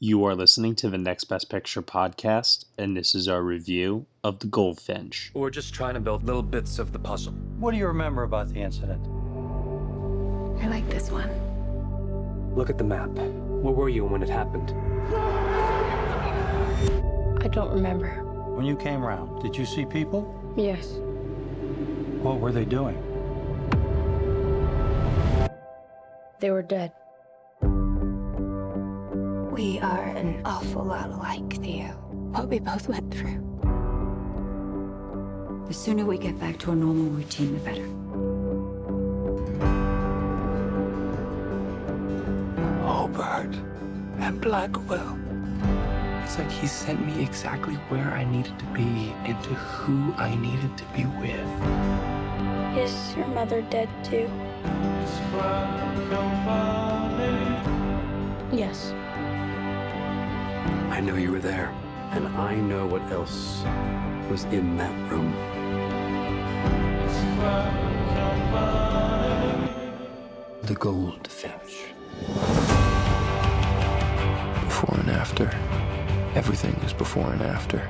You are listening to the Next Best Picture podcast, and this is our review of The Goldfinch. We're just trying to build little bits of the puzzle. What do you remember about the incident? I like this one. Look at the map. Where were you when it happened? I don't remember. When you came round, did you see people? Yes. What were they doing? They were dead. We are an awful lot alike, Theo. What we both went through. The sooner we get back to a normal routine, the better. Hobart and Blackwell. It's like he sent me exactly where I needed to be and to who I needed to be with. Is your mother dead too? Yes. I know you were there, and I know what else was in that room. The Goldfinch. Before and after. Everything is before and after.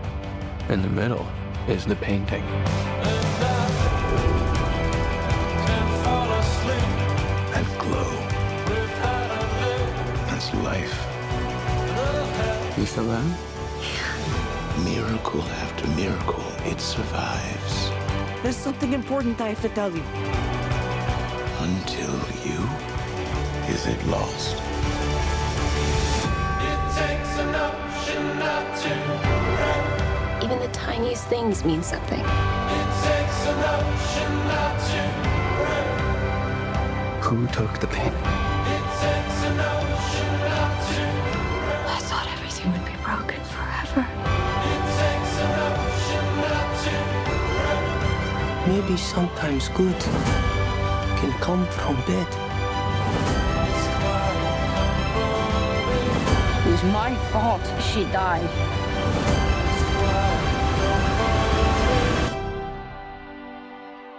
In the middle is the painting. You feel that? Miracle after miracle, it survives. There's something important I have to tell you. Until you. Is it lost? Even the tiniest things mean something. Who took the painting? Maybe sometimes good can come from bad. It was my fault she died.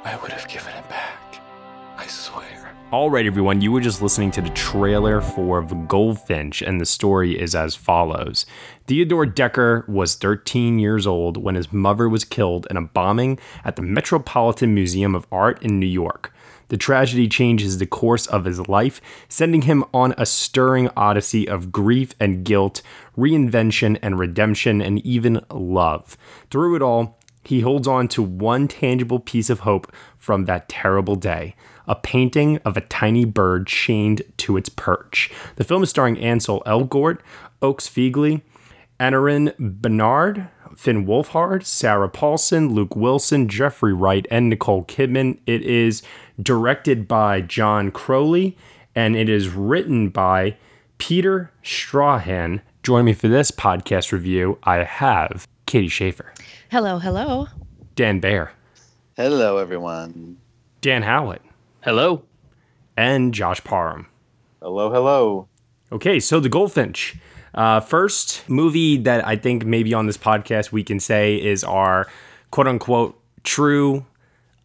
I would have given it back. All right, everyone, you were just listening to the trailer for The Goldfinch, and the story is as follows Theodore Decker was 13 years old when his mother was killed in a bombing at the Metropolitan Museum of Art in New York. The tragedy changes the course of his life, sending him on a stirring odyssey of grief and guilt, reinvention and redemption, and even love. Through it all, he holds on to one tangible piece of hope from that terrible day a painting of a tiny bird chained to its perch. The film is starring Ansel Elgort, Oaks Fegley, Aneurin Bernard, Finn Wolfhard, Sarah Paulson, Luke Wilson, Jeffrey Wright, and Nicole Kidman. It is directed by John Crowley and it is written by Peter Straughan. Join me for this podcast review. I have Katie Schaefer, Hello, hello. Dan Bayer, Hello, everyone. Dan Howat, Hello. and Josh Parham. Hello, hello. Okay, so The Goldfinch. Uh, first movie that I think maybe on this podcast we can say is our quote unquote true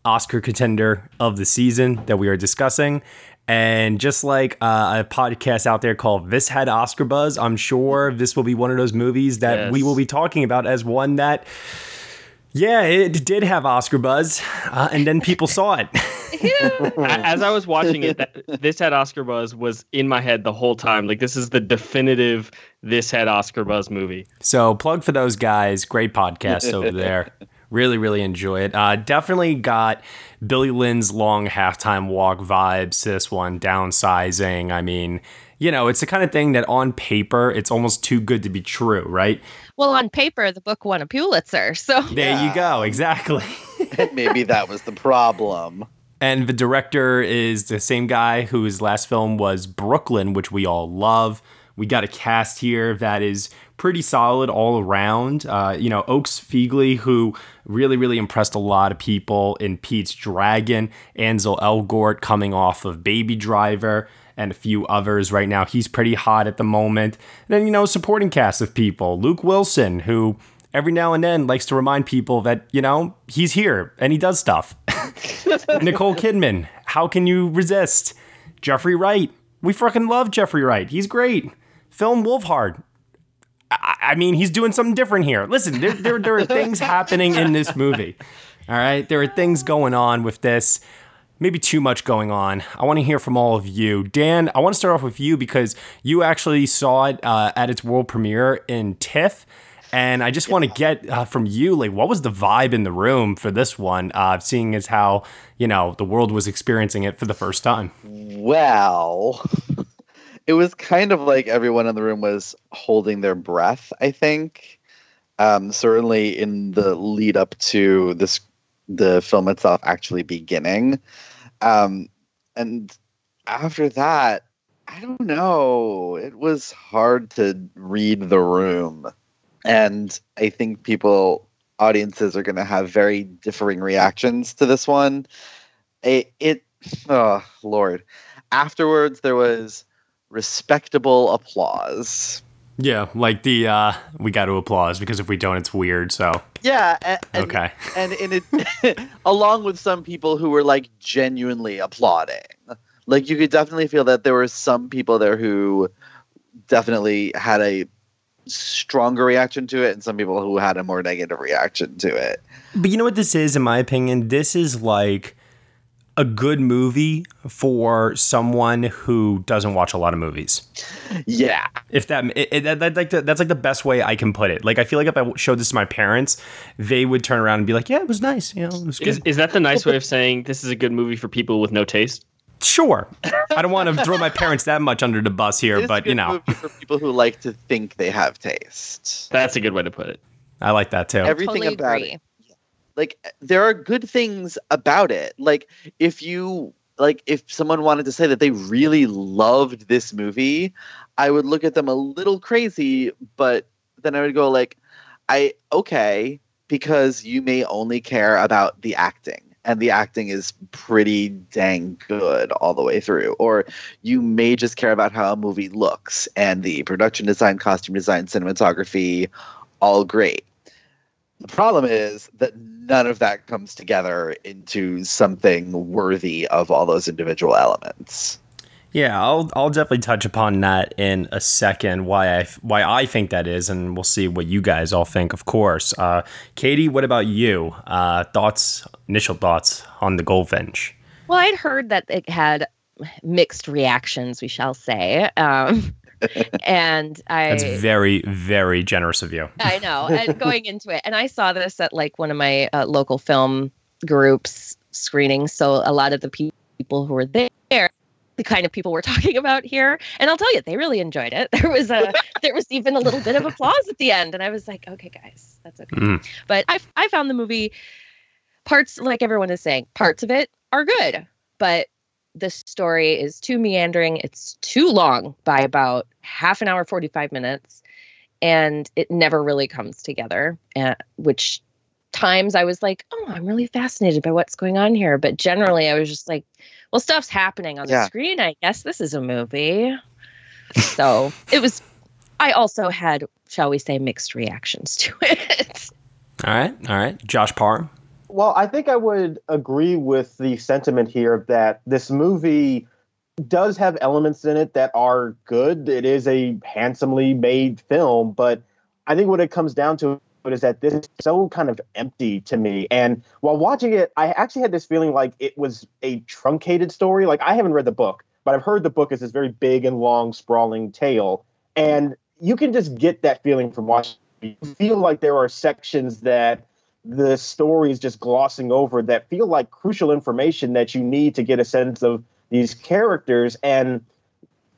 Oscar contender of the season that we are discussing. And just like uh, a podcast out there called This Had Oscar Buzz, I'm sure this will be one of those movies that we will be talking about as one that, yeah, it did have Oscar buzz. Uh, and then people saw it. As I was watching it, that, this had Oscar buzz was in my head the whole time. Like this is the definitive this had Oscar buzz movie. So plug for those guys. Great podcast over there. Really, really enjoy it. Uh, definitely got Billy Lynn's long halftime walk vibes. This one downsizing. I mean, you know, it's the kind of thing that on paper it's almost too good to be true, right? Well, on paper, the book won a Pulitzer. So There you go. Exactly. Maybe that was the problem. And the director is the same guy whose last film was Brooklyn, which we all love. We got a cast here that is pretty solid all around. Uh, you know, Oaks Fegley, who really, really impressed a lot of people in Pete's Dragon. Ansel Elgort coming off of Baby Driver and a few others right now. He's pretty hot at the moment. And then, you know, supporting cast of people. Luke Wilson, who every now and then likes to remind people that, you know, he's here and he does stuff. Nicole Kidman, how can you resist? Jeffrey Wright, we fucking love Jeffrey Wright. He's great. Finn Wolfhard, I, I mean, he's doing something different here. Listen, there, there, there are things happening in this movie. All right, there are things going on with this. Maybe too much going on. I want to hear from all of you. Dan, I want to start off with you because you actually saw it uh, at its world premiere in TIFF. And I just want to get uh, from you, like, what was the vibe in the room for this one, uh, seeing as how, you know, the world was experiencing it for the first time? Well, it was kind of like everyone in the room was holding their breath, I think. Um, certainly in the lead up to this, the film itself actually beginning. Um, and after that, I don't know. It was hard to read the room. And I think people, audiences, are going to have very differing reactions to this one. It, it oh, Lord. Afterwards, there was respectable applause. Yeah, like the uh we got to applause because if we don't it's weird, so. Yeah, and, and Okay. and in it along with some people who were like genuinely applauding. Like you could definitely feel that there were some people there who definitely had a stronger reaction to it and some people who had a more negative reaction to it. But you know what this is in my opinion? This is like a good movie for someone who doesn't watch a lot of movies. Yeah. If that, it, it, that, that like the, that's like the best way I can put it. Like I feel like if I showed this to my parents, they would turn around and be like, "Yeah, it was nice. You know, it was good." Is, is that the nice way of saying this is a good movie for people with no taste? Sure. I don't want to throw my parents that much under the bus It here, is a but good you know, movie for people who like to think they have taste. That's a good way to put it. I like that too. Everything Totally about agree. it. Like eh, there are good things about it. Like if you like if someone wanted to say that they really loved this movie, I would look at them a little crazy, but then I would go like I okay, because you may only care about the acting and the acting is pretty dang good all the way through or you may just care about how a movie looks and the production design costume design cinematography all great the problem is that none of that comes together into something worthy of all those individual elements Yeah, I'll I'll definitely touch upon that in a second. Why I why I think that is, and we'll see what you guys all think. Of course, uh, Katie, what about you? Uh, thoughts, initial thoughts on the Goldfinch? Well, I'd heard that it had mixed reactions, we shall say. Um, and I That's very very generous of you. I know. And going into it, and I saw this at like one of my uh, local film groups screenings. So a lot of the pe- people who were there, the kind of people we're talking about here, and I'll tell you, they really enjoyed it. There was a, there was even a little bit of applause at the end, and I was like, okay, guys, that's okay. Mm. But I, I found the movie parts like everyone is saying, parts of it are good, but the story is too meandering. It's too long by about half an hour, 45 minutes, and it never really comes together. Uh, which times I was like, oh, I'm really fascinated by what's going on here. But generally, I was just like, well, stuff's happening on Yeah. the screen. I guess this is a movie. So it was, I also had, shall we say, mixed reactions to it. All right, all right, Josh Parr. Well, I think I would agree with the sentiment here that this movie does have elements in it that are good. It is a handsomely made film, but I think what it comes down to is that this is so kind of empty to me. And while watching it, I actually had this feeling like it was a truncated story. Like I haven't read the book, but I've heard the book is this very big and long, sprawling tale. And you can just get that feeling from watching. You feel like there are sections that the story is just glossing over that feel like crucial information that you need to get a sense of these characters and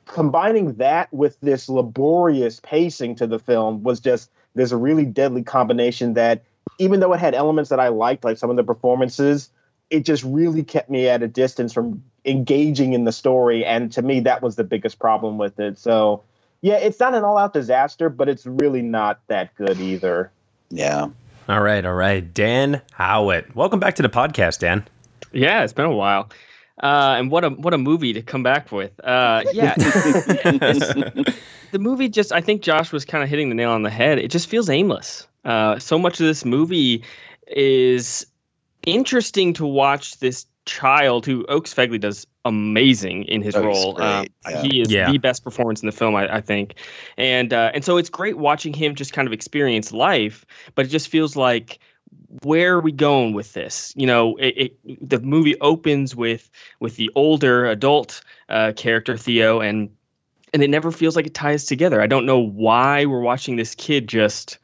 combining that with this laborious pacing to the film was just there's a really deadly combination that even though it had elements that I liked like some of the performances it just really kept me at a distance from engaging in the story. And to me that was the biggest problem with it. So yeah it's not an all-out disaster but it's really not that good either. Yeah All right, all right, Dan Howat. Welcome back to the podcast, Dan. Yeah, it's been a while. Uh, and what a what a movie to come back with. Uh, yeah, the movie just I think Josh was kind of hitting the nail on the head. It just feels aimless. Uh, so much of this movie is interesting to watch this child who Oaks Fegley does amazing in his Oh, role. Um, yeah. He is Yeah. the best performance in the film, I, I think, and uh, and so it's great watching him just kind of experience life. But it just feels like where are we going with this? You know, it, it the movie opens with with the older adult uh, character Theo, and and it never feels like it ties together. I don't know why we're watching this kid just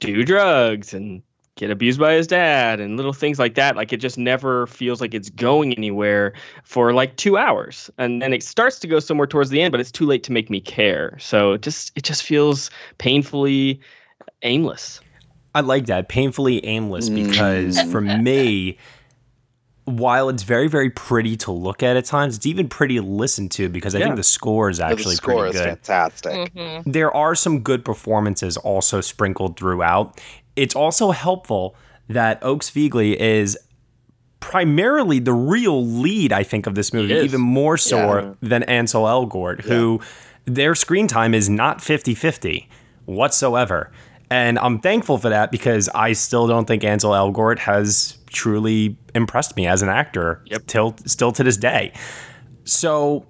do drugs and get abused by his dad and little things like that. Like it just never feels like it's going anywhere for like two hours, and then it starts to go somewhere towards the end, but it's too late to make me care. So it just it just feels painfully aimless. I like that. Painfully aimless mm. because for me, while it's very, very pretty to look at at times, it's even pretty to listen to because I Yeah. think the score is the actually score pretty is good. fantastic. Mm-hmm. There are some good performances also sprinkled throughout. It's also helpful that Oaks Fegley is primarily the real lead, I think, of this movie, even more so Yeah. than Ansel Elgort, who their screen time is not 50 50 whatsoever. And I'm thankful for that because I still don't think Ansel Elgort has truly impressed me as an actor Yep. till still to this day. So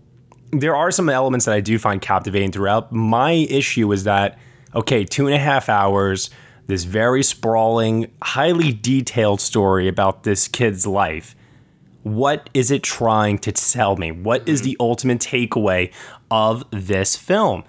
there are some elements that I do find captivating throughout. My issue is that, okay, two and a half hours, this very sprawling, highly detailed story about this kid's life. What is it trying to tell me? What is mm-hmm. the ultimate takeaway of this film?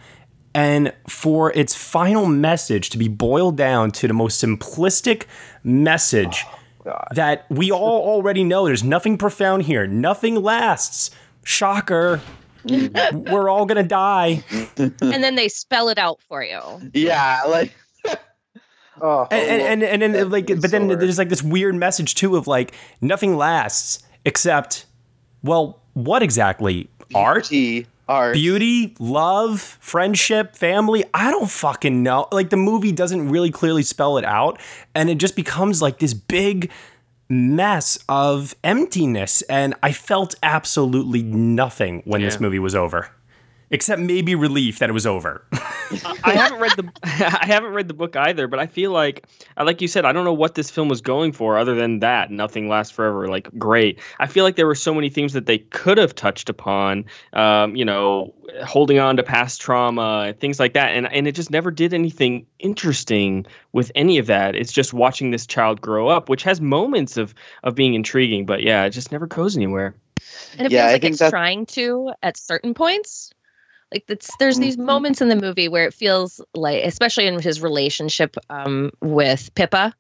And for its final message to be boiled down to the most simplistic message oh, that we all already know there's nothing profound here, nothing lasts. Shocker. We're all gonna die. and then they spell it out for you. Yeah, like Oh, and and, and, then like but then there's like this weird message too of like nothing lasts except well what exactly? Art? Beauty, art. beauty love friendship family? I don't fucking know. Like the movie doesn't really clearly spell it out and it just becomes like this big mess of emptiness and i felt absolutely nothing when this movie was over except maybe relief that it was over I haven't read the I haven't read the book either, but I feel like uh, like you said, I don't know what this film was going for other than that nothing lasts forever. Like great. I feel like there were so many themes that they could have touched upon. Um, you know, holding on to past trauma, things like that, and and it just never did anything interesting with any of that. It's just watching this child grow up, which has moments of of being intriguing, but yeah, it just never goes anywhere. And it Yeah, feels I like think it's that- trying to at certain points. Like it's there's these Mhm. moments in the movie where it feels like, especially in his relationship um, with Pippa,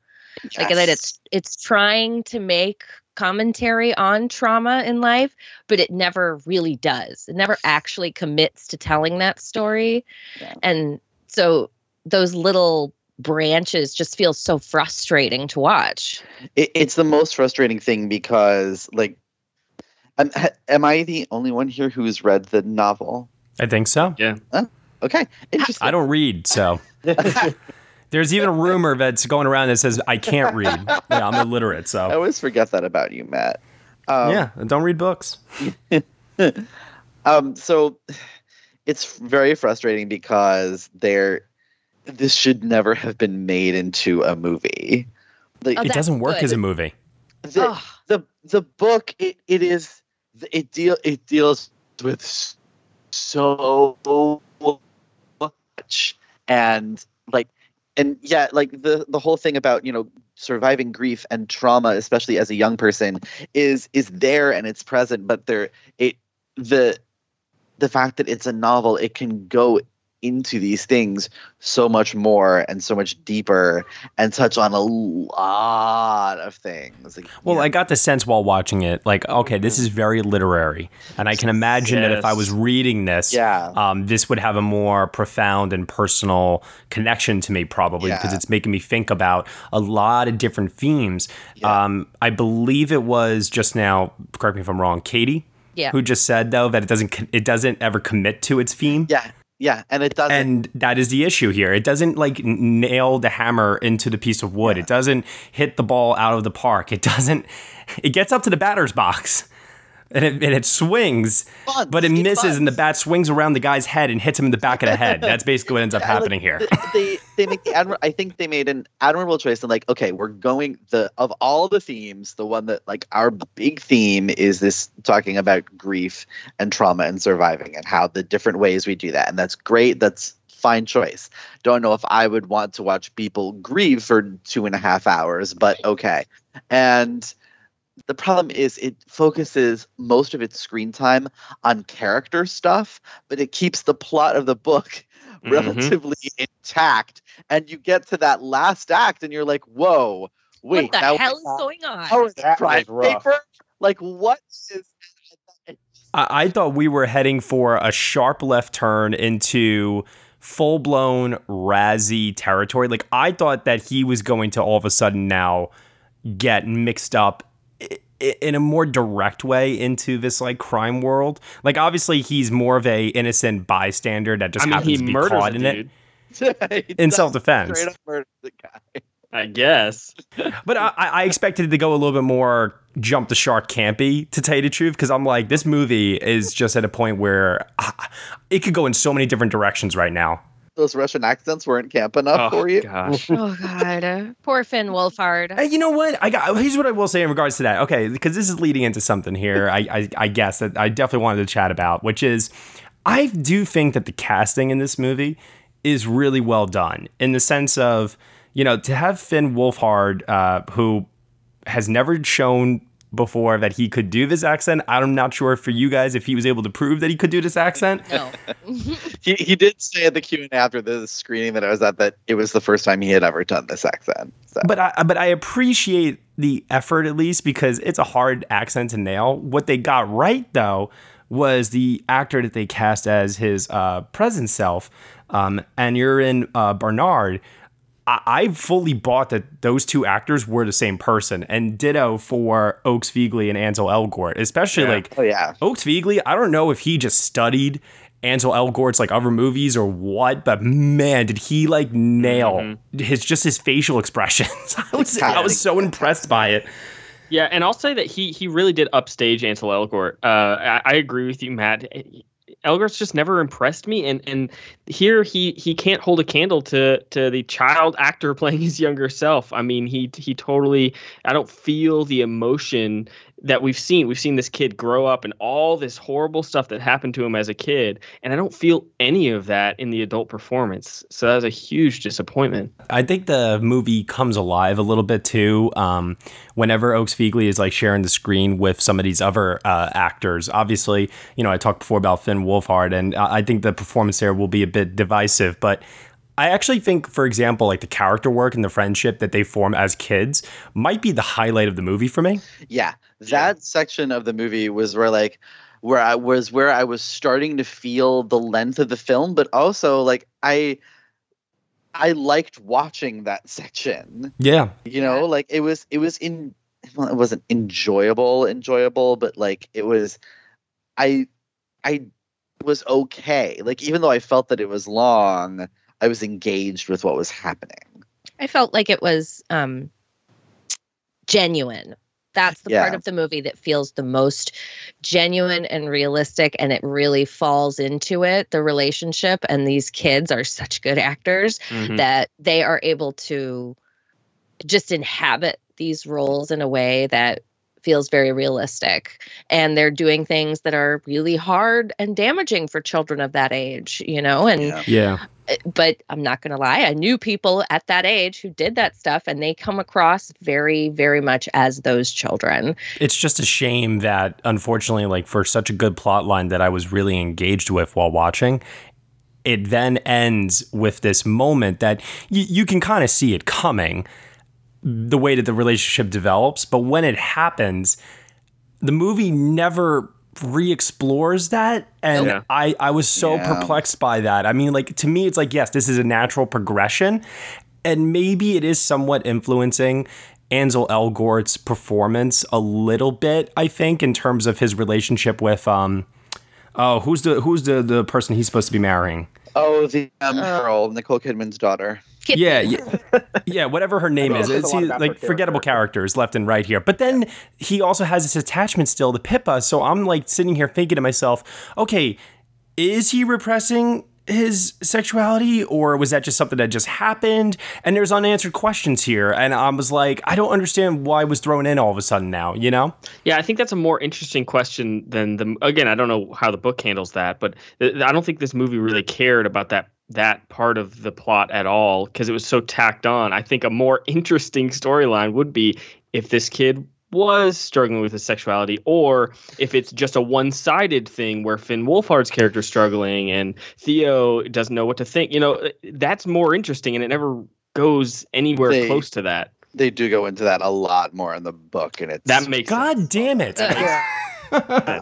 like that it's it's trying to make commentary on trauma in life, but it never really does. It never actually commits to telling that story, Yeah. and so those little branches just feel so frustrating to watch. it, it's the most frustrating thing because like am, ha- am i the only one here who's read the novel i think so Yeah. okay interesting i don't read so There's even a rumor that's going around that says I can't read. Yeah, I'm illiterate, so. i always forget that about you matt um, yeah, don't read books. um so it's very frustrating because there this should never have been made into a movie like Oh, it doesn't work good. as a movie. the, Ugh. the the book it, it is it deal it deals with s- so much. And like and yeah like the the whole thing about you know surviving grief and trauma especially as a young person is is there and it's present but there it the the fact that it's a novel it can go into these things so much more and so much deeper and touch on a lot of things Like, Well, you know, I got the sense while watching it, like, okay, this is very literary, and I can imagine that if I was reading this, Yeah. um, this would have a more profound and personal connection to me, probably because it's making me think about a lot of different themes. Yeah. Um, I believe it was just now. Correct me if I'm wrong, Katie, Yeah. who just said though that it doesn't it doesn't ever commit to its theme. yeah yeah and it doesn't And that is the issue here. It doesn't like nail the hammer into the piece of wood. It doesn't hit the ball out of the park. It doesn't. It gets up to the batter's box, and it, and it swings, but it misses, and the bat swings around the guy's head and hits him in the back of the head. That's basically what ends up Yeah, like, happening here. they they make the admir- I think they made an admirable choice and like okay we're going the of all the themes the one that like our big theme is this talking about grief and trauma and surviving and how the different ways we do that. And that's great. That's fine choice. Don't know if I would want to watch people grieve for two and a half hours but okay. And the problem is it focuses most of its screen time on character stuff but it keeps the plot of the book Mhm. relatively intact and you get to that last act and you're like whoa wait what the now hell is we're- going on? how is That was rough. paper like what is I, I thought we were heading for a sharp left turn into full blown Razzie territory. Like I thought that he was going to all of a sudden now get mixed up i- i- in a more direct way into this like crime world. Like obviously he's more of a innocent bystander that just I mean, happens he to be murders caught a in dude. it in self defense. straight up murder the guy I guess. But I, I expected it to go a little bit more jump the shark campy, to tell you the truth, because I'm like, this movie is just at a point where ah, it could go in so many different directions right now. Those russian accents weren't camp enough Oh for you gosh. oh God, poor Finn Wolfhard. Hey, you know what? I got here's what I will say in regards to that. Okay, because this is leading into something here. I, I I guess that I definitely wanted to chat about, which is I do think that the casting in this movie is really well done in the sense of you know to have Finn Wolfhard, uh, who has never shown before that he could do this accent. I'm not sure for you guys if he was able to prove that he could do this accent. No. he, he did say at the q&a after the screening that i was at that it was the first time he had ever done this accent so. But I but I appreciate the effort at least because it's a hard accent to nail. What they got right though was the actor that they cast as his uh, present self, um, and Aneurin uh, Bernard. I, I fully bought that those two actors were the same person, and ditto for Oaks Fegley and Ansel Elgort, especially Yeah. like oh yeah Oaks Fegley, I don't know if he just studied Ansel Elgort's like other movies or what, but man, did he like nail his just his facial expressions. I was I was so impressed by it. Yeah, and I'll say that he he really did upstage Ansel Elgort. Uh, I, I agree with you, Matt. Elgort's just never impressed me, and and here he he can't hold a candle to to the child actor playing his younger self. I mean, he he totally. I don't feel the emotion that we've seen. We've seen this kid grow up and all this horrible stuff that happened to him as a kid, and I don't feel any of that in the adult performance. So that was a huge disappointment. I think the movie comes alive a little bit too. Um, whenever Oaks Fegley is like sharing the screen with some of these other uh, actors, obviously, you know, I talked before about Finn Wolfhard, and I I think the performance there will be a bit divisive, but. I actually think, for example, like the character work and the friendship that they form as kids might be the highlight of the movie for me. yeah that section of the movie was where like where i was where i was starting to feel the length of the film but also like i i liked watching that section. Yeah, you know like it was it was in well, it wasn't enjoyable enjoyable but like it was i i was okay. Like even though i felt that it was long i was engaged with what was happening I felt like it was um genuine. That's the part of the movie that feels the most genuine and realistic and it really falls into it the relationship and these kids are such good actors Mhm. that they are able to just inhabit these roles in a way that feels very realistic and they're doing things that are really hard and damaging for children of that age you know and Yeah. But I'm not going to lie. I knew people at that age who did that stuff, and they come across very, very much as those children. it's just a shame that unfortunately like for such a good plot line that i was really engaged with while watching it then ends with this moment that y- you can kind of see it coming the way that the relationship develops but when it happens the movie never re-explores that and Yeah. I, I was so Yeah. perplexed by that i mean like to me it's like yes this is a natural progression and maybe it is somewhat influencing Ansel Elgort's performance a little bit, I think, in terms of his relationship with um oh, who's the who's the the person he's supposed to be marrying? Oh, the um, girl, Nicole Kidman's daughter. Yeah, yeah, yeah, whatever her name is. It's Says a lot about like her forgettable characters left and right here. But then he also has this attachment still to Pippa. So I'm like sitting here thinking to myself, okay, is he repressing his sexuality or was that just something that just happened? And there's unanswered questions here. And I was like, I don't understand why it was thrown in all of a sudden now, you know? Yeah, I think that's a more interesting question than the. Again, I don't know how the book handles that, but I don't think this movie really cared about that that part of the plot at all because it was so tacked on. I think a more interesting storyline would be if this kid was struggling with his sexuality, or if it's just a one-sided thing where Finn Wolfhard's character is struggling and Theo doesn't know what to think. You know, uh, that's more interesting, and it never goes anywhere They- close to that. They do go into that a lot more in the book, and it's That makes God damn it. I,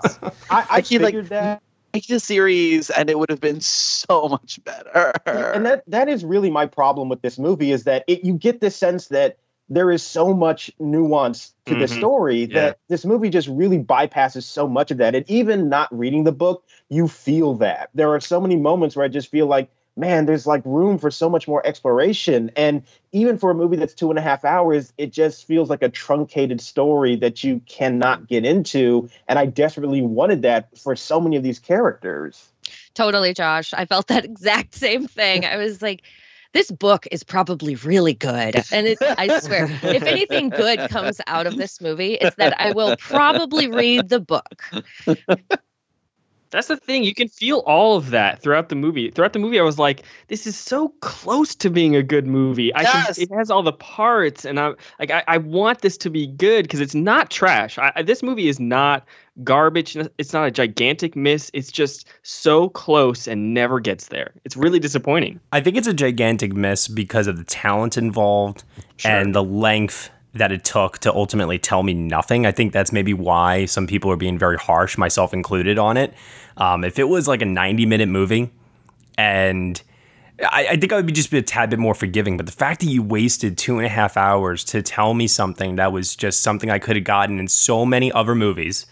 I he, like, figured that. Make the series, and it would have been so much better. and that that is really my problem with this movie is that it, you get this sense that there is so much nuance to the Mhm. story Yeah. that this movie just really bypasses so much of that and even not reading the book you feel that there are so many moments where i just feel like man there's like room for so much more exploration and even for a movie that's two and a half hours it just feels like a truncated story that you cannot get into and i desperately wanted that for so many of these characters Totally, Josh. I felt that exact same thing. I was like, this book is probably really good. And it, I swear, if anything good comes out of this movie, it's that I will probably read the book. That's the thing. You can feel all of that throughout the movie. Throughout the movie, I was like, "This is so close to being a good movie. I Yes. can, it has all the parts, and I like. I, I want this to be good because it's not trash. I, I- this movie is not garbage. It's not a gigantic miss. It's just so close and never gets there. It's really disappointing. I think it's a gigantic miss because of the talent involved and the length that it took to ultimately tell me nothing. I think that's maybe why some people are being very harsh, myself included, on it. Um, if it was like a 90 minute movie and I, I think I would be just be a tad bit more forgiving, but the fact that you wasted two and a half hours to tell me something that was just something I could have gotten in so many other movies,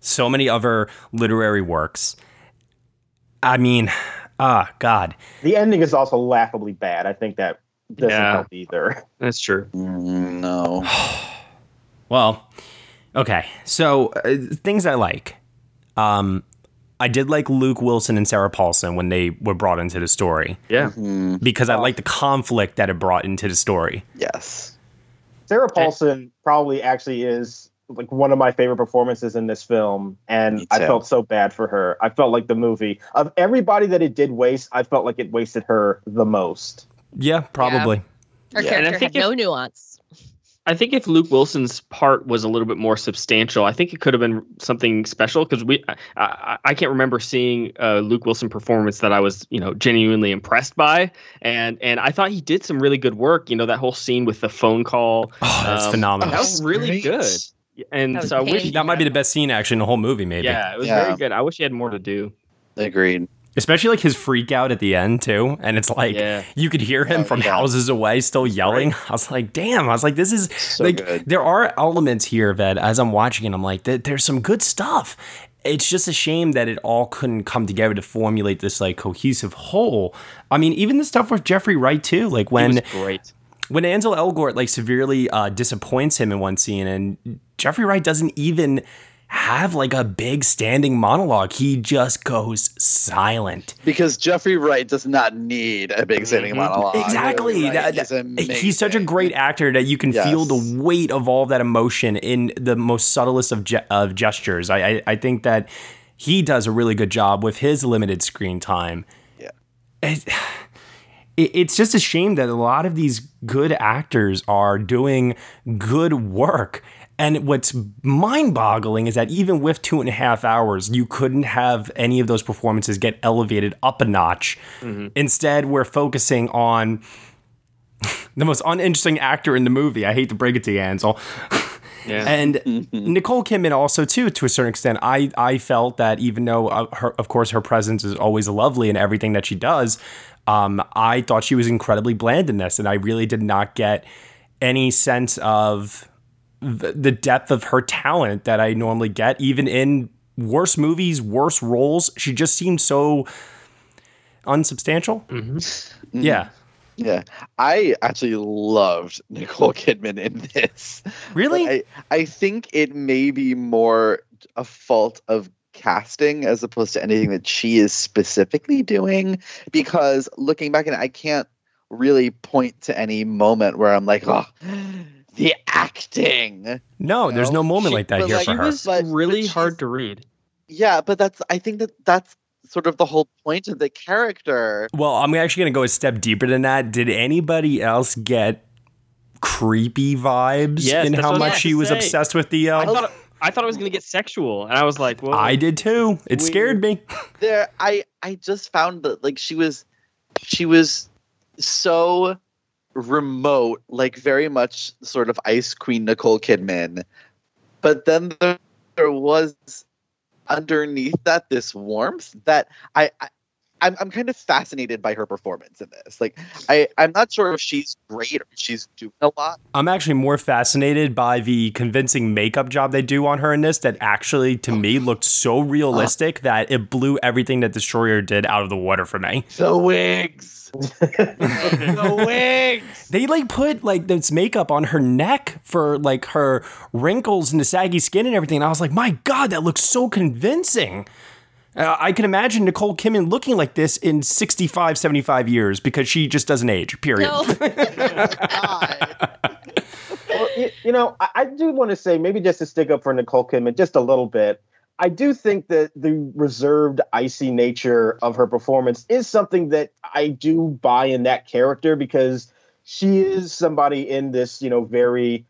so many other literary works. I mean, ah, God. the ending is also laughably bad i think that doesn't Yeah. help either That's true. Mm, no. Well, okay. So uh, things I like. Um, I did like Luke Wilson and Sarah Paulson when they were brought into the story Yeah. because I like the conflict that it brought into the story. Yes. Sarah Paulson probably actually is like one of my favorite performances in this film, and I felt so bad for her. I felt like the movie of everybody that it did waste, I felt like it wasted her the most. Yeah, probably. Her Yeah, and I character think had if- no nuance. I think if Luke Wilson's part was a little bit more substantial, I think it could have been something special because we, I, I, I can't remember seeing a Luke Wilson performance that I was, you know, genuinely impressed by, and and I thought he did some really good work. You know, that whole scene with the phone call, Oh, that's um, phenomenal. That was really Great. good, and That so I wish That might be the best scene actually in the whole movie, maybe. Yeah, it was Yeah. very good. I wish he had more to do. Agreed. Especially like his freak out at the end too, and it's like Yeah. you could hear him Oh, from yeah. houses away still yelling. I was like, damn! I was like, this is So like good. there are elements here that as I'm watching it, I'm like, there's some good stuff. It's just a shame that it all couldn't come together to formulate this like cohesive whole. I mean, even the stuff with Jeffrey Wright too, like when great. when Ansel Elgort like severely uh, disappoints him in one scene, and Jeffrey Wright doesn't even have like a big standing monologue. He just goes silent. Because Jeffrey Wright does not need a big standing Mhm. monologue. Exactly. Jeffrey Wright That- is that- he's such a great actor that you can feel the weight of all that emotion in the most subtlest of, ge- of gestures. I, I I think that he does a really good job with his limited screen time. Yeah. It, it- it's just a shame that a lot of these good actors are doing good work. And what's mind boggling is that even with two and a half hours, you couldn't have any of those performances get elevated up a notch. Mm-hmm. Instead, we're focusing on the most uninteresting actor in the movie. I hate to break it to you, Ansel. Yeah. And Nicole Kidman also too, to a certain extent. I I felt that even though uh, her, of course, her presence is always lovely in everything that she does, um, I thought she was incredibly bland in this, and I really did not get any sense of th- the depth of her talent that I normally get, even in worse movies, worse roles. She just seemed so unsubstantial. Mm-hmm. Yeah. Yeah, I actually loved Nicole Kidman in this. Really? I, I think it may be more a fault of casting as opposed to anything that she is specifically doing. Because looking back, and I can't really point to any moment where I'm like, oh, the acting. No, there's no moment She- like that here like, for She her. was But- but really she's- hard to read. Yeah, but that's I think that that's sort of the whole point of the character. Well, I'm actually going to go a step deeper than that. Did anybody else get creepy vibes Yes, in how what I was much she was say. obsessed with Theo? Uh, I thought I thought it was gonna get sexual, and I was like, "Well, I did too. It scared me. there i i just found that like she was she was so remote like very much sort of ice queen nicole kidman but then there, there was underneath that this warmth that i, I I'm, I'm kind of fascinated by her performance in this. Like, I, I'm not sure if she's great or she's doing a lot. I'm actually more fascinated by the convincing makeup job they do on her in this that actually, to me, oh. looked so uh-huh. realistic that it blew everything that Destroyer did out of the water for me. The wigs. the wigs. They like put like this makeup on her neck for like her wrinkles and the saggy skin and everything. And I was like, my God, that looks so convincing. Uh, I can imagine Nicole Kidman looking like this in 65, 75 years because she just doesn't age, period. well, you, you know, I, I do want to say maybe just to stick up for Nicole Kidman just a little bit. I do think that the reserved, icy nature of her performance is something that I do buy in that character because she is somebody in this, you know, very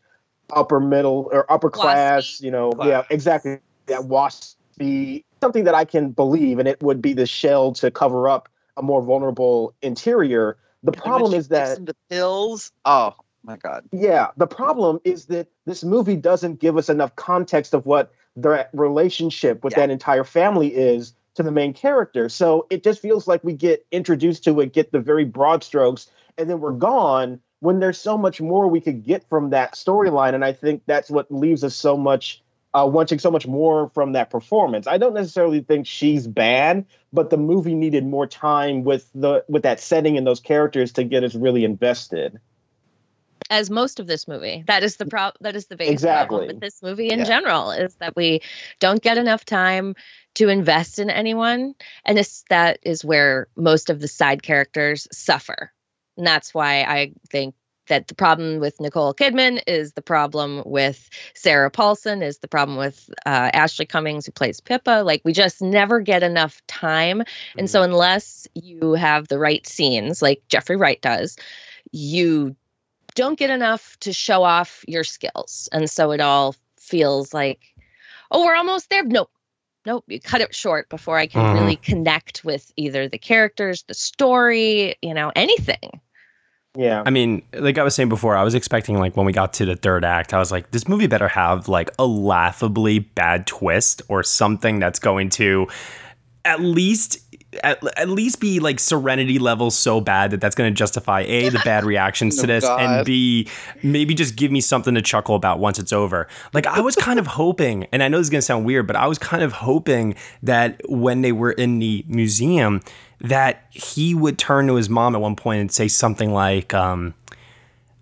upper middle or upper class, you know, yeah, exactly, that waspy something that I can believe, and it would be the shell to cover up a more vulnerable interior. The problem is that the pills. Oh my god. yeah, the problem is that this movie doesn't give us enough context of what the relationship with that entire family is to the main character. So it just feels like we get introduced to it, get the very broad strokes, and then we're gone when there's so much more we could get from that storyline. And I think that's what leaves us so much uh, wanting so much more from that performance. I don't necessarily think she's bad, but the movie needed more time with the with that setting and those characters to get us really invested. as most of this movie. That is the pro- that is the biggest Exactly. problem with this movie in Yeah. general is that we don't get enough time to invest in anyone, and this that is where most of the side characters suffer, and that's why I think that the problem with Nicole Kidman is the problem with Sarah Paulson is the problem with uh, Ashleigh Cummings who plays Pippa. Like we just never get enough time, and so unless you have the right scenes, like Jeffrey Wright does, you don't get enough to show off your skills. And so it all feels like, oh, we're almost there. Nope. Nope. You cut it short before I can Mhm. really connect with either the characters, the story, you know, anything. Yeah. I mean, like I was saying before, I was expecting like when we got to the third act, I was like, this movie better have like a laughably bad twist or something that's going to at least at, at least be like serenity level so bad that that's going to justify a the bad reactions oh to Oh, this and God. b maybe just give me something to chuckle about once it's over like i was kind of hoping and i know this is going to sound weird but i was kind of hoping that when they were in the museum that he would turn to his mom at one point and say something like um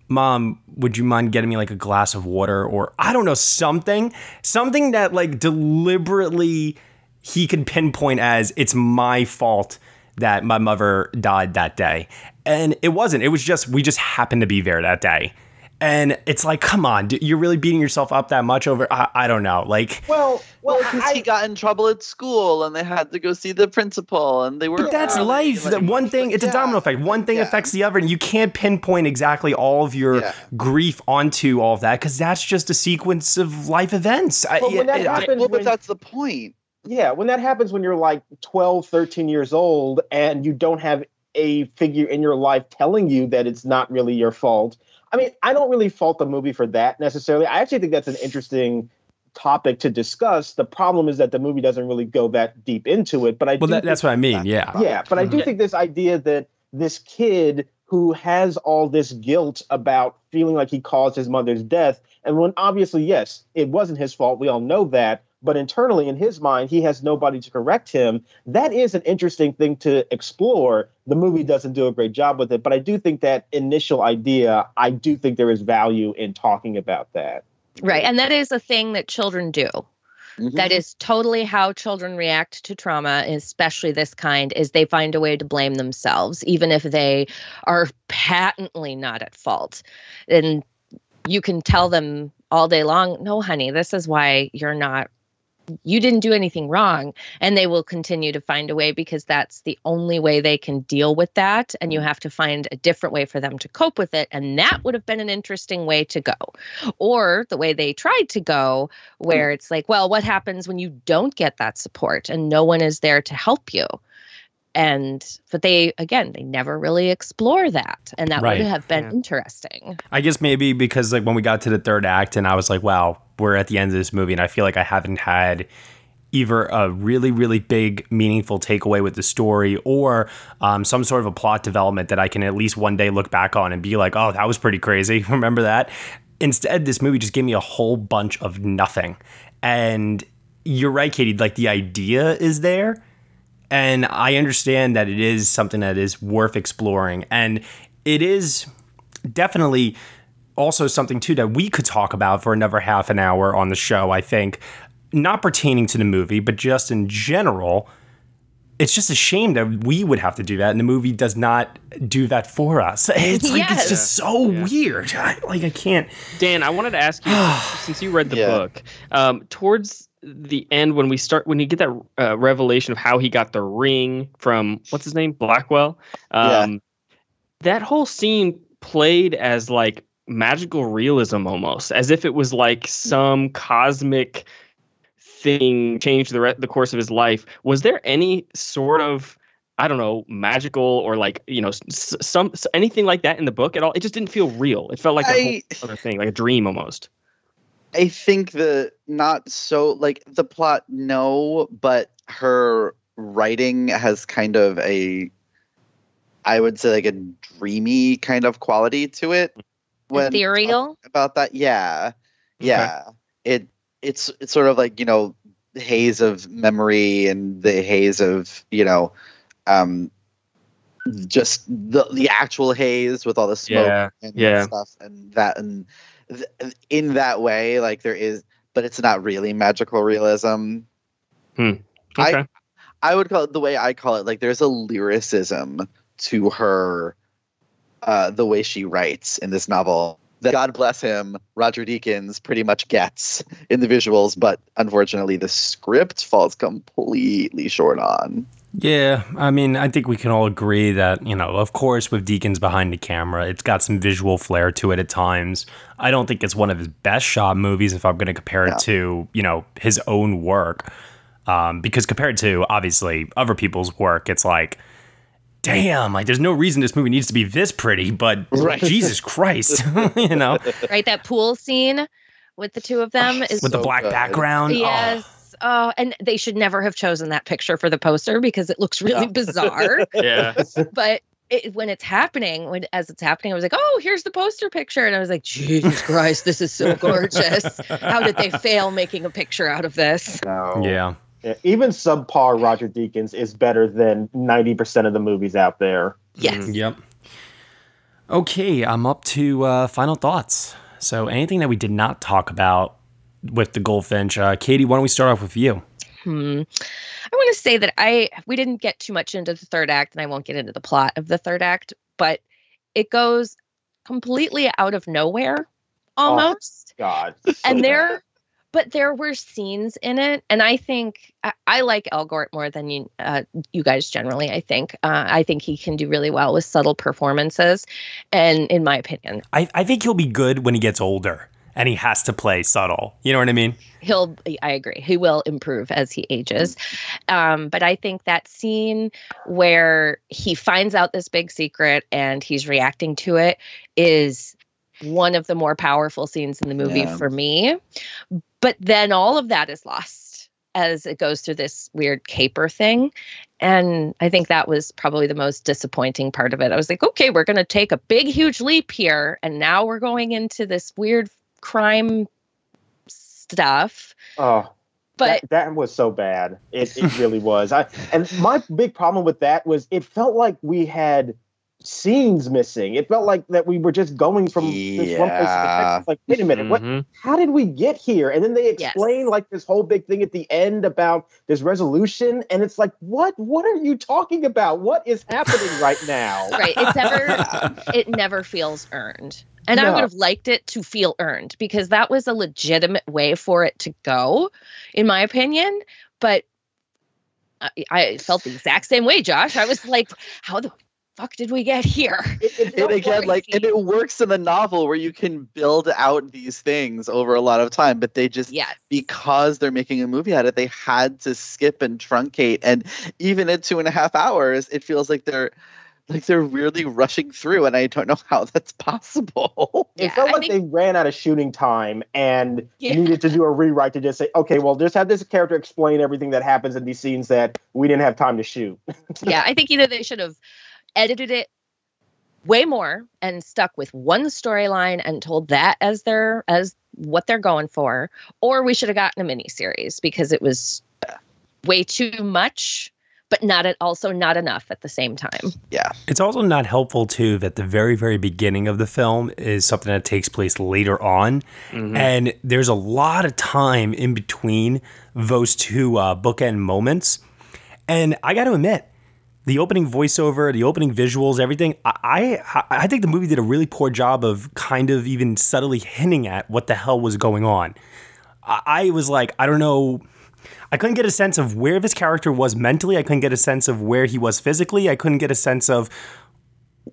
mom would you mind getting me like a glass of water? Or i don't know something something that like deliberately he can pinpoint as it's my fault that my mother died that day. And it wasn't. It was just we just happened to be there that day and it's like come on you're really beating yourself up that much over i, I don't know like Well, well, because he got in trouble at school and they had to go see the principal and they were But that's early, life. like- that one thing, it's a domino effect. One thing affects the other, and you can't pinpoint exactly all of your Yeah. grief onto all of that because that's just a sequence of life events. I- But when that I- I- happens, well, but when- that's the point. Yeah, when that happens when you're like 12, 13 years old and you don't have a figure in your life telling you that it's not really your fault. I mean, I don't really fault the movie for that necessarily. I actually think that's an interesting topic to discuss. The problem is that the movie doesn't really go that deep into it, but I well, that, that's what I mean. Yeah. yeah, but I do mm-hmm. think this idea that this kid who has all this guilt about feeling like he caused his mother's death, and when obviously, yes, it wasn't his fault, we all know that, but internally in his mind, he has nobody to correct him. That is an interesting thing to explore. The movie doesn't do a great job with it, but I do think that initial idea, I do think there is value in talking about that. Right. And that is a thing that children do. Mm-hmm. That is totally how children react to trauma, especially this kind, is they find a way to blame themselves, even if they are patently not at fault. And you can tell them all day long, no, honey, this is why you're not you didn't do anything wrong and they will continue to find a way because that's the only way they can deal with that and you mm. have to find a different way for them to cope with it and that would have been an interesting way to go. Or the way they tried to go where mm. it's like well what happens when you don't get that support and no one is there to help you and but they again they never really explore that and that Right. would have been interesting I guess maybe because like when we got to the third act and I was like, wow, we're at the end of this movie and I feel like I haven't had either a really really big meaningful takeaway with the story or um, some sort of a plot development that I can at least one day look back on and be like, oh, that was pretty crazy. Remember that? Instead, this movie just gave me a whole bunch of nothing. And you're right, Katie. Like the idea is there, and I understand that it is something that is worth exploring, and it is definitely also something too that we could talk about for another half an hour on the show. I think, not pertaining to the movie, but just in general. It's just a shame that we would have to do that, and the movie does not do that for us. It's like it's just so weird. I, like I can't. Dan, I wanted to ask you since you read the book, um, towards the end when we start when you get that uh, revelation of how he got the ring from what's his name Blackwell, um, that whole scene played as like magical realism almost, as if it was like some cosmic thing changed the re- the course of his life. Was there any sort of I don't know, magical or like you know s- some s- anything like that in the book at all? It just didn't feel real. It felt like a whole other thing, like a dream almost. I think the not so like the plot, no, but her writing has kind of a, I would say like a dreamy kind of quality to it. When ethereal? about that, yeah, yeah, it it's it's sort of like you know the haze of memory and the haze of you know, um, just the the actual haze with all the smoke Yeah, and yeah. stuff and that and th- in that way like there is but it's not really magical realism. Hmm. I- i would call it the way i call it like there's a lyricism to her uh the way she writes in this novel that god bless him roger deakins pretty much gets in the visuals but unfortunately the script falls completely short on Yeah, I mean, I think we can all agree that, you know, of course, with Deakins behind the camera, it's got some visual flair to it at times. I don't think it's one of his best shot movies if I'm going to compare it to, you know, his own work. Um, because compared to, obviously, other people's work, it's like, damn, like, there's no reason this movie needs to be this pretty, but Jesus Christ, you know, right that pool scene with the two of them is with the black background. oh. yes oh and they should never have chosen that picture for the poster because it looks really bizarre Yeah. but it, when it's happening when as it's happening i was like oh here's the poster picture and i was like jesus christ this is so gorgeous how did they fail making a picture out of this No. Yeah. Yeah, Even subpar Roger Deakins is better than 90% of the movies out there. Yes. Yep. Okay, I'm up to uh, final thoughts. So, anything that we did not talk about with the Goldfinch, uh, Katie, why don't we start off with you? Hmm. I want to say that I we didn't get too much into the third act, and I won't get into the plot of the third act, but it goes completely out of nowhere, almost. God. and there, but there were scenes in it, and I think I, I like Elgort more than you, uh, you guys generally. I think uh, I think he can do really well with subtle performances, and in my opinion, I, I think he'll be good when he gets older and he has to play subtle. You know what I mean? he'll i agree he will improve as he ages um, but i think that scene where he finds out this big secret and he's reacting to it is one of the more powerful scenes in the movie Yeah. for me but then all of that is lost as it goes through this weird caper thing and i think that was probably the most disappointing part of it i was like okay we're going to take a big huge leap here and now we're going into this weird crime stuff Oh, But that, that was so bad. It, it really was. I and my big problem with that was it felt like we had scenes missing. It felt like that we were just going from this one place to the Yeah. next. Like, wait a minute, what? Mhm. How did we get here? And then they Yes. explain like this whole big thing at the end about this resolution, and it's like, what? What are you talking about? What is happening right now? right, it's never it never feels earned. And I would have liked it to feel earned because that was a legitimate way for it to go, in my opinion. But I, I felt the exact same way, Josh. I was like, how the fuck did we get here? It, it and again like and it works in the novel where you can build out these things over a lot of time but they just Yes. because they're making a movie out of it they had to skip and truncate and even at two and a half hours it feels like they're like they're really rushing through and i don't know how that's possible It felt like they ran out of shooting time and needed to do a rewrite to just say, okay, well, just have this character explain everything that happens in these scenes that we didn't have time to shoot. yeah, I think either they should have edited it way more and stuck with one storyline and told that as their as what they're going for, or we should have gotten a mini series because it was way too much, but not at also not enough at the same time. Yeah. It's also not helpful too that the very very beginning of the film is something that takes place later on, Mhm. and there's a lot of time in between those two uh, bookend moments. And I got to admit, the opening voiceover, the opening visuals, everything. I, I I think the movie did a really poor job of kind of even subtly hinting at what the hell was going on. I, I was like, I don't know. I couldn't get a sense of where this character was mentally. I couldn't get a sense of where he was physically. I couldn't get a sense of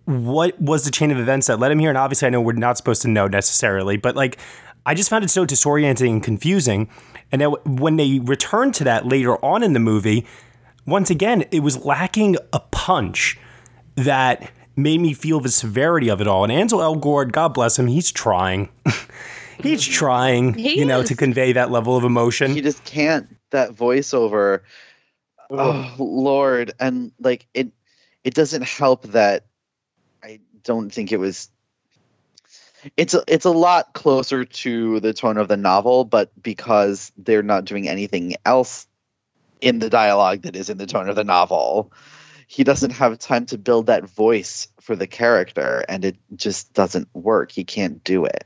what was the chain of events that led him here. And obviously, I know we're not supposed to know necessarily, but like, I just found it so disorienting and confusing. And then when they returned to that later on in the movie, once again, it was lacking a punch that made me feel the severity of it all. And Ansel Elgort, God bless him, he's trying. he's trying, He you know, is. to convey that level of emotion. He just can't that voiceover. Oh Lord, and like it, it doesn't help that I don't think it was. It's a, it's a lot closer to the tone of the novel, but because they're not doing anything else in the dialogue that is in the tone of the novel, he doesn't have time to build that voice for the character, and it just doesn't work. He can't do it.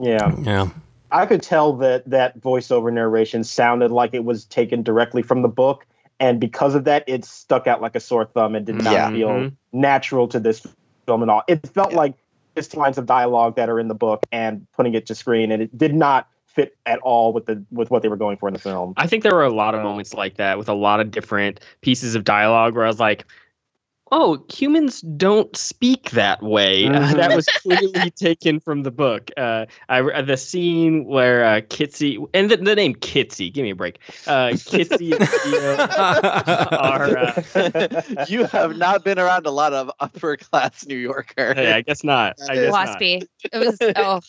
Yeah. Yeah. I could tell that that voiceover narration sounded like it was taken directly from the book, and because of that, it stuck out like a sore thumb and did not Yeah. feel Mhm. natural to this film at all. It felt like just lines of dialogue that are in the book and putting it to screen, and it did not fit at all with the with what they were going for in the film. I think there were a lot of moments like that with a lot of different pieces of dialogue where I was like, "Oh, humans don't speak that way." Uh, Mhm. that was clearly taken from the book. Uh, I, uh, the scene where uh, Kitsey and the, the name Kitsey, give me a break. Uh, Kitsey and Theo are. Uh, you have not been around a lot of upper class New Yorker. hey, I guess not. I guess not. Waspy. It was oh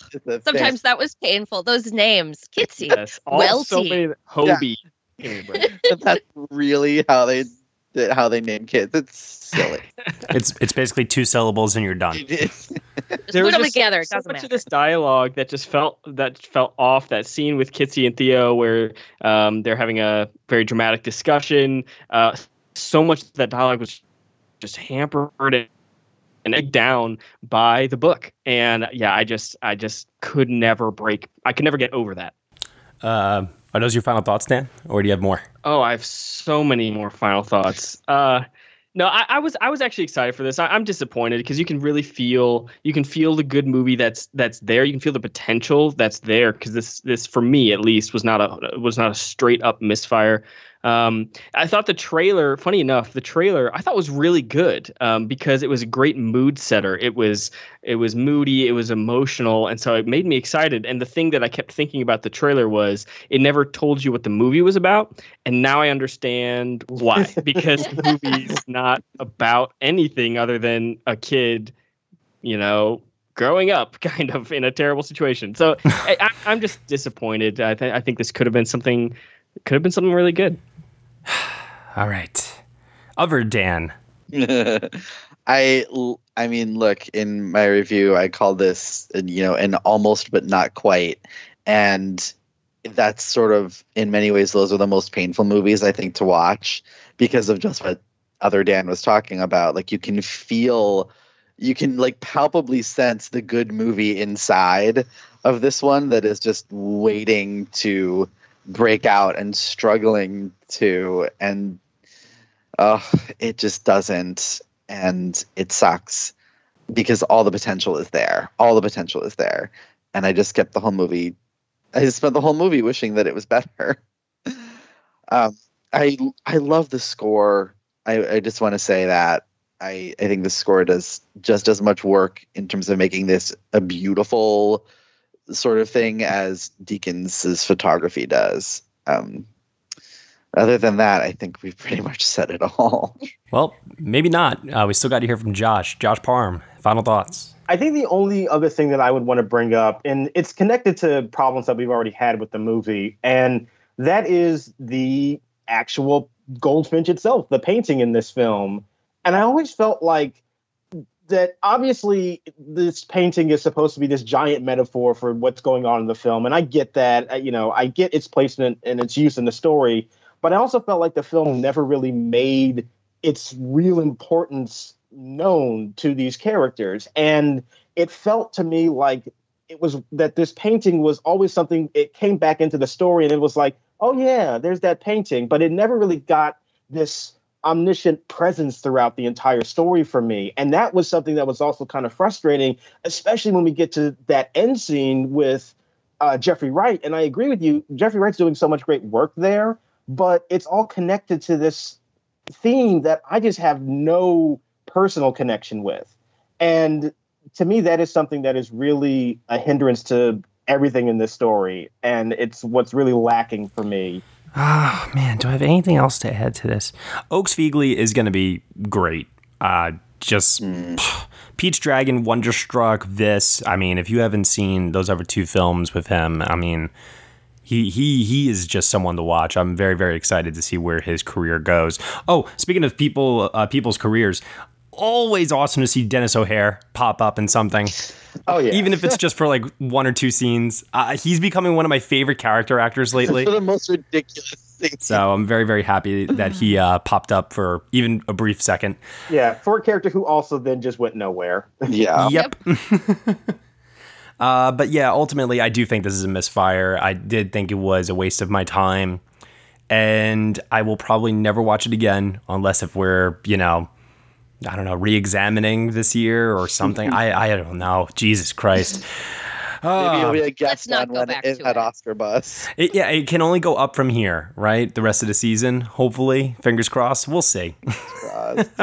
sometimes that was painful. Those names. Kitsey. Yes, all so Welty. many Hobie. Give me. That's really how they that how they name kids. It's silly. it's it's basically two syllables and you're done. there put was 'em just together, it So, doesn't much of this dialogue that just felt that felt off. That scene with Kitsey and Theo, where um, they're having a very dramatic discussion. Uh, so much of that dialogue was just hampered and and egged down by the book. And yeah, I just I just could never break. I could never get over that. Uh, are those your final thoughts, Dan, or do you have more? Oh, I have so many more final thoughts. Uh, no, I, I was I was actually excited for this. I, I'm disappointed because you can really feel you can feel the good movie that's that's there. You can feel the potential that's there because this this for me at least was not a was not a straight up misfire. Um, I thought the trailer, funny enough, the trailer I thought was really good um, because it was a great mood setter. It was it was moody, it was emotional, and so it made me excited. And the thing that I kept thinking about the trailer was it never told you what the movie was about, and now I understand why because the movie's not about anything other than a kid, you know, growing up kind of in a terrible situation. So I, I'm just disappointed. I, th- I think this could have been something could have been something really good. All right, other Dan. I I mean, look, in my review, I called this, you know, an almost but not quite, and that's sort of in many ways those are the most painful movies I think to watch because of just what other Dan was talking about. Like you can feel you can like palpably sense the good movie inside of this one that is just waiting to break out and struggling to and uh it just doesn't and it sucks because all the potential is there all the potential is there. And i just kept the whole movie i just spent the whole movie wishing that it was better. Um i i love the score. I i just want to say that i i think the score does just as much work in terms of making this a beautiful sort of thing as Deakins' photography does. Um, other than that, I think we've pretty much said it all. Well, maybe not. Uh, we still got to hear from Josh. Josh Parham, final thoughts. I think the only other thing that I would want to bring up, and it's connected to problems that we've already had with the movie, and that is the actual Goldfinch itself, the painting in this film. And I always felt like that obviously this painting is supposed to be this giant metaphor for what's going on in the film and i get that uh, you know i get its placement and its use in the story but i also felt like the film never really made its real importance known to these characters and it felt to me like it was that this painting was always something it came back into the story and it was like oh yeah there's that painting but it never really got this omniscient presence throughout the entire story for me. And that was something that was also kind of frustrating, especially when we get to that end scene with uh, Jeffrey Wright. And I agree with you, Jeffrey Wright's doing so much great work there, but it's all connected to this theme that I just have no personal connection with. And to me, that is something that is really a hindrance to everything in this story. And it's what's really lacking for me. Oh man, do I have anything else to add to this? Oakes Fegley is going to be great. Uh, just mm. Pete's Dragon, Wonderstruck, this. I mean, if you haven't seen those other two films with him, I mean, he he he is just someone to watch. I'm very very excited to see where his career goes. Oh, speaking of people uh, people's careers, always awesome to see Denis O'Hare pop up in something. Oh yeah, even if it's just for like one or two scenes. Uh, he's becoming one of my favorite character actors lately. the most ridiculous things. So I'm very very happy that he uh, popped up for even a brief second. Yeah, for a character who also then just went nowhere. Yeah. Yep. uh, but yeah, ultimately, I do think this is a misfire. I did think it was a waste of my time, and I will probably never watch it again unless if we're you know I don't know, re-examining this year or something. I I don't know. Jesus Christ. Maybe you'll be a guest on when it at Oscar Bus. It, yeah, it can only go up from here, right? The rest of the season, hopefully. Fingers crossed. We'll see.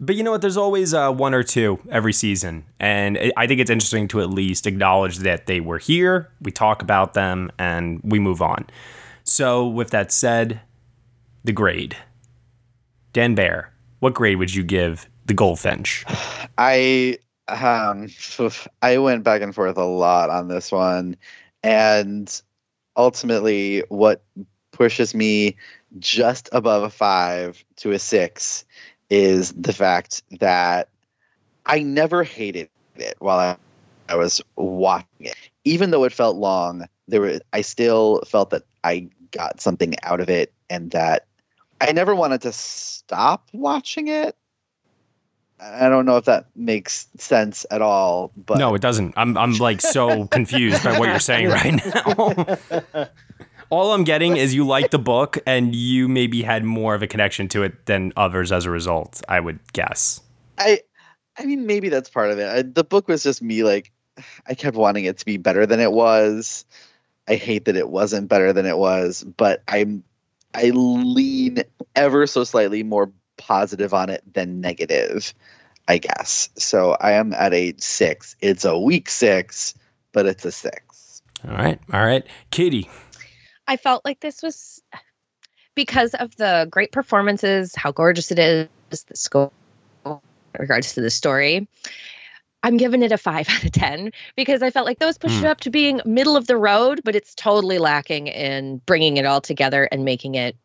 but you know what? There's always uh, one or two every season, and it, I think it's interesting to at least acknowledge that they were here. We talk about them, and we move on. So, with that said, the grade. Dan Bayer, what grade would you give the Goldfinch? I um I went back and forth a lot on this one and ultimately what pushes me just above a 5 to a 6 is the fact that I never hated it while I, I was watching it. Even though it felt long, there were I still felt that I got something out of it and that I never wanted to stop watching it. I don't know if that makes sense at all, but no, it doesn't. I'm I'm like so confused by what you're saying right now. all I'm getting is you like the book and you maybe had more of a connection to it than others as a result. I would guess. I I mean maybe that's part of it. I, the book was just me like I kept wanting it to be better than it was. I hate that it wasn't better than it was, but I'm I lean ever so slightly more positive on it than negative, I guess. So I am at a six. It's a weak six, but it's a six. All right. All right. Kitty. I felt like this was because of the great performances, how gorgeous it is, the score in regards to the story. I'm giving it a five out of 10 because I felt like those pushed mm. it up to being middle of the road, but it's totally lacking in bringing it all together and making it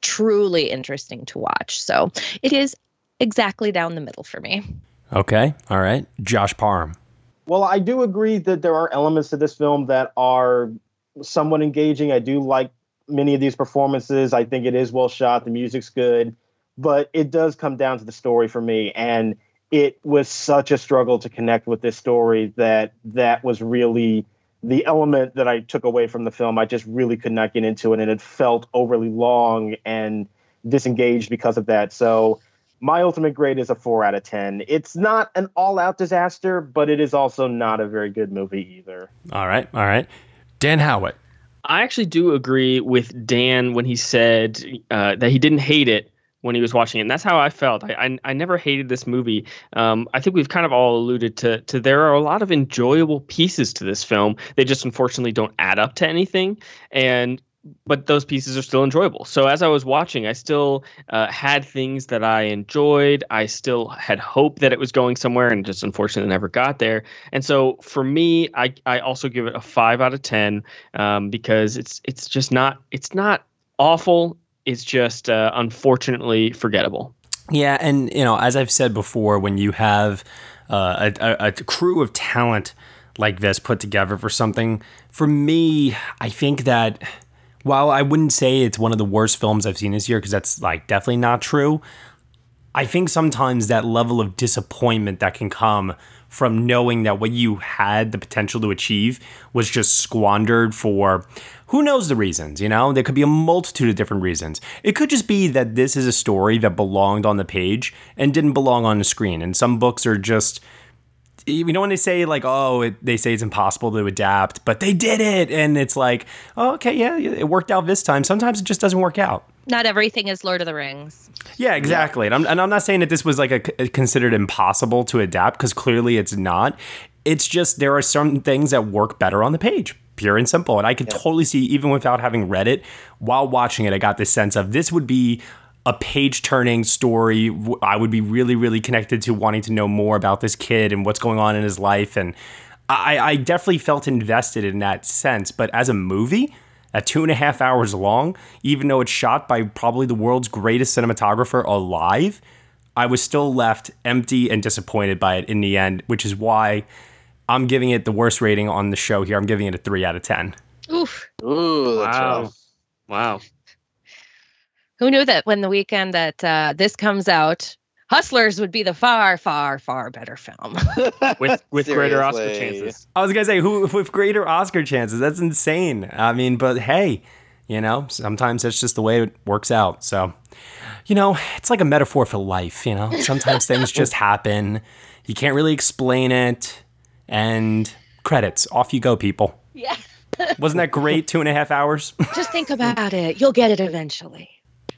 truly interesting to watch. So it is exactly down the middle for me. Okay. All right. Josh Parham. Well, I do agree that there are elements to this film that are somewhat engaging. I do like many of these performances. I think it is well shot. The music's good, but it does come down to the story for me. And it was such a struggle to connect with this story that that was really the element that I took away from the film. I just really could not get into it, and it felt overly long and disengaged because of that. So my ultimate grade is a four out of ten. It's not an all-out disaster, but it is also not a very good movie either. All right, all right. Dan Howat. I actually do agree with Dan when he said uh, that he didn't hate it when he was watching it, and that's how I felt. I I, I never hated this movie. Um, I think we've kind of all alluded to to there are a lot of enjoyable pieces to this film. They just unfortunately don't add up to anything, and but those pieces are still enjoyable. So as I was watching, I still uh, had things that I enjoyed. I still had hope that it was going somewhere, and just unfortunately never got there. And so for me, I I also give it a five out of ten um, because it's it's just not it's not awful. It's just uh, unfortunately forgettable. Yeah, and you know, as I've said before, when you have uh, a, a crew of talent like this put together for something, for me, I think that while I wouldn't say it's one of the worst films I've seen this year, because that's like definitely not true, I think sometimes that level of disappointment that can come from knowing that what you had the potential to achieve was just squandered for who knows the reasons, you know? There could be a multitude of different reasons. It could just be that this is a story that belonged on the page and didn't belong on the screen. And some books are just you know when they say like oh it, they say it's impossible to adapt but they did it and it's like oh, okay yeah it worked out this time sometimes it just doesn't work out Not everything is Lord of the Rings. yeah exactly and, I'm, and I'm not saying that this was like a, considered impossible to adapt because clearly it's not it's just there are some things that work better on the page pure and simple and i could totally see even without having read it while watching it i got this sense of this would be a page turning story. I would be really, really connected to wanting to know more about this kid and what's going on in his life. And I, I definitely felt invested in that sense. But as a movie, at two and a half hours long, even though it's shot by probably the world's greatest cinematographer alive, I was still left empty and disappointed by it in the end, which is why I'm giving it the worst rating on the show here. I'm giving it a three out of 10. Oof. Ooh, Wow. rough. Wow. Who knew that when the weekend that uh, this comes out, Hustlers would be the far, far, far better film. With with greater Oscar chances. I was gonna say who with greater Oscar chances. That's insane. I mean, but hey, you know, sometimes that's just the way it works out. So, you know, it's like a metaphor for life. You know, sometimes things just happen. You can't really explain it. And credits, off you go, people. yeah. Wasn't that great? Two and a half hours. Just think about it. You'll get it eventually.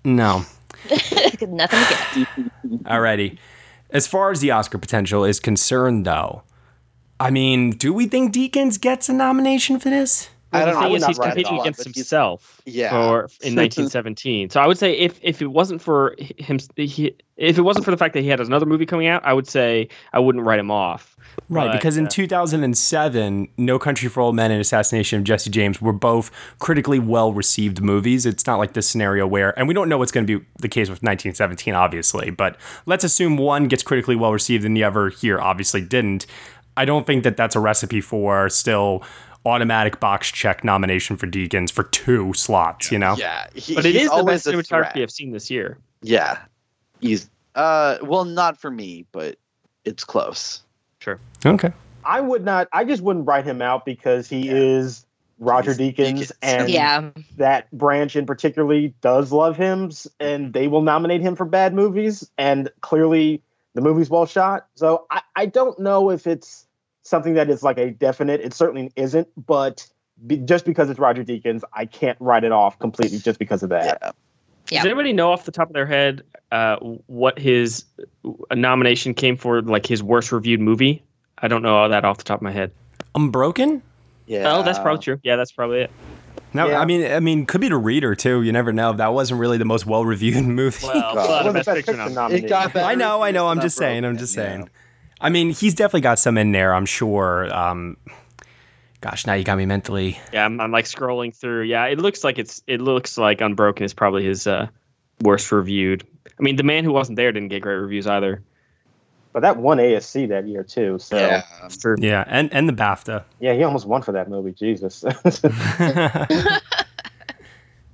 no. Nothing to get. Alrighty. As far as the Oscar potential is concerned, though, I mean, do we think Deakins gets a nomination for this? I don't the know. thing I is, he's competing off, against himself. Yeah. For in 1917, so I would say if if it wasn't for him, he, if it wasn't for the fact that he had another movie coming out, I would say I wouldn't write him off. Right, But, because in uh, 2007, No Country for Old Men and Assassination of Jesse James were both critically well received movies. It's not like this scenario where, and we don't know what's going to be the case with 1917, obviously, but let's assume one gets critically well received and the other here obviously didn't. I don't think that that's a recipe for still automatic box check nomination for Deakins for two slots, you know? Yeah, he, but it is the best cinematography I've seen this year. Yeah, he's uh, well, not for me, but it's close. Sure. Okay. I would not. I just wouldn't write him out because he is Roger He's Deakins, Deakins. and Yeah. that branch in particularly does love him, and they will nominate him for bad movies. And clearly, the movie's well shot. So I, I don't know if it's something that is like a definite. It certainly isn't, but be, just because it's Roger Deakins, I can't write it off completely just because of that. Yeah. Yeah. Does anybody know off the top of their head uh, what his uh, nomination came for, like his worst reviewed movie? I don't know all that off the top of my head. Unbroken? Yeah. Oh, that's probably true. Yeah, that's probably it. No, Yeah. I mean, I mean, could be the reader too. You never know. That wasn't really the most well reviewed movie. Well, Well, well, Well, the the best picture nom- nominee. It got better I know, I know. I'm just saying. I'm Unbroken, just yeah. saying. I mean, he's definitely got some in there. I'm sure. Um, gosh, now you got me mentally. Yeah, I'm, I'm like scrolling through. Yeah, it looks like it's it looks like Unbroken is probably his uh, worst reviewed. I mean, The Man Who Wasn't There didn't get great reviews either. But that won ASC that year too. So Yeah. Yeah, and and the BAFTA. yeah, he almost won for that movie. Jesus.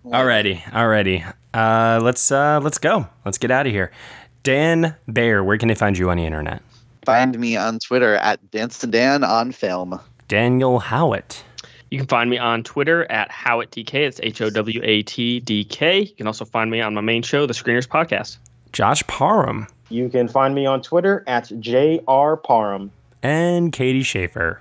Alrighty, alrighty. Uh, let's uh, let's go. Let's get out of here. Dan Bayer, where can they find you on the internet? Find me on Twitter at Dance and Dan on film. Daniel Howat. You can find me on Twitter at HowatDK. It's H O W A T D K. You can also find me on my main show, The Screeners Podcast. Josh Parham. you can find me on Twitter at JR Parham. And Katie Schaefer.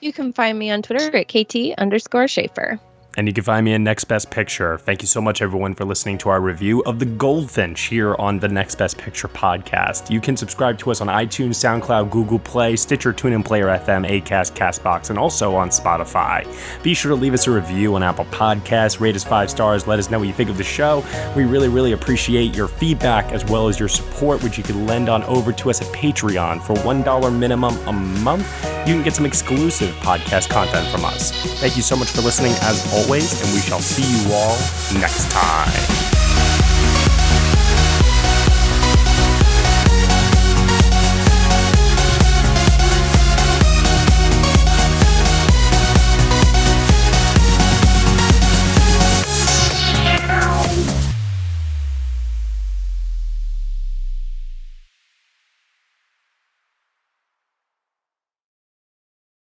You can find me on Twitter at KT underscore Schaefer. And you can find me in Next Best Picture. Thank you so much, everyone, for listening to our review of The Goldfinch here on the Next Best Picture podcast. You can subscribe to us on iTunes, SoundCloud, Google Play, Stitcher, TuneIn Player FM, Acast, Castbox, and also on Spotify. Be sure to leave us a review on Apple Podcasts, rate us five stars, let us know what you think of the show. We really, really appreciate your feedback as well as your support, which you can lend on over to us at Patreon for $1 minimum a month. You can get some exclusive podcast content from us. Thank you so much for listening, as always, and we shall see you all next time.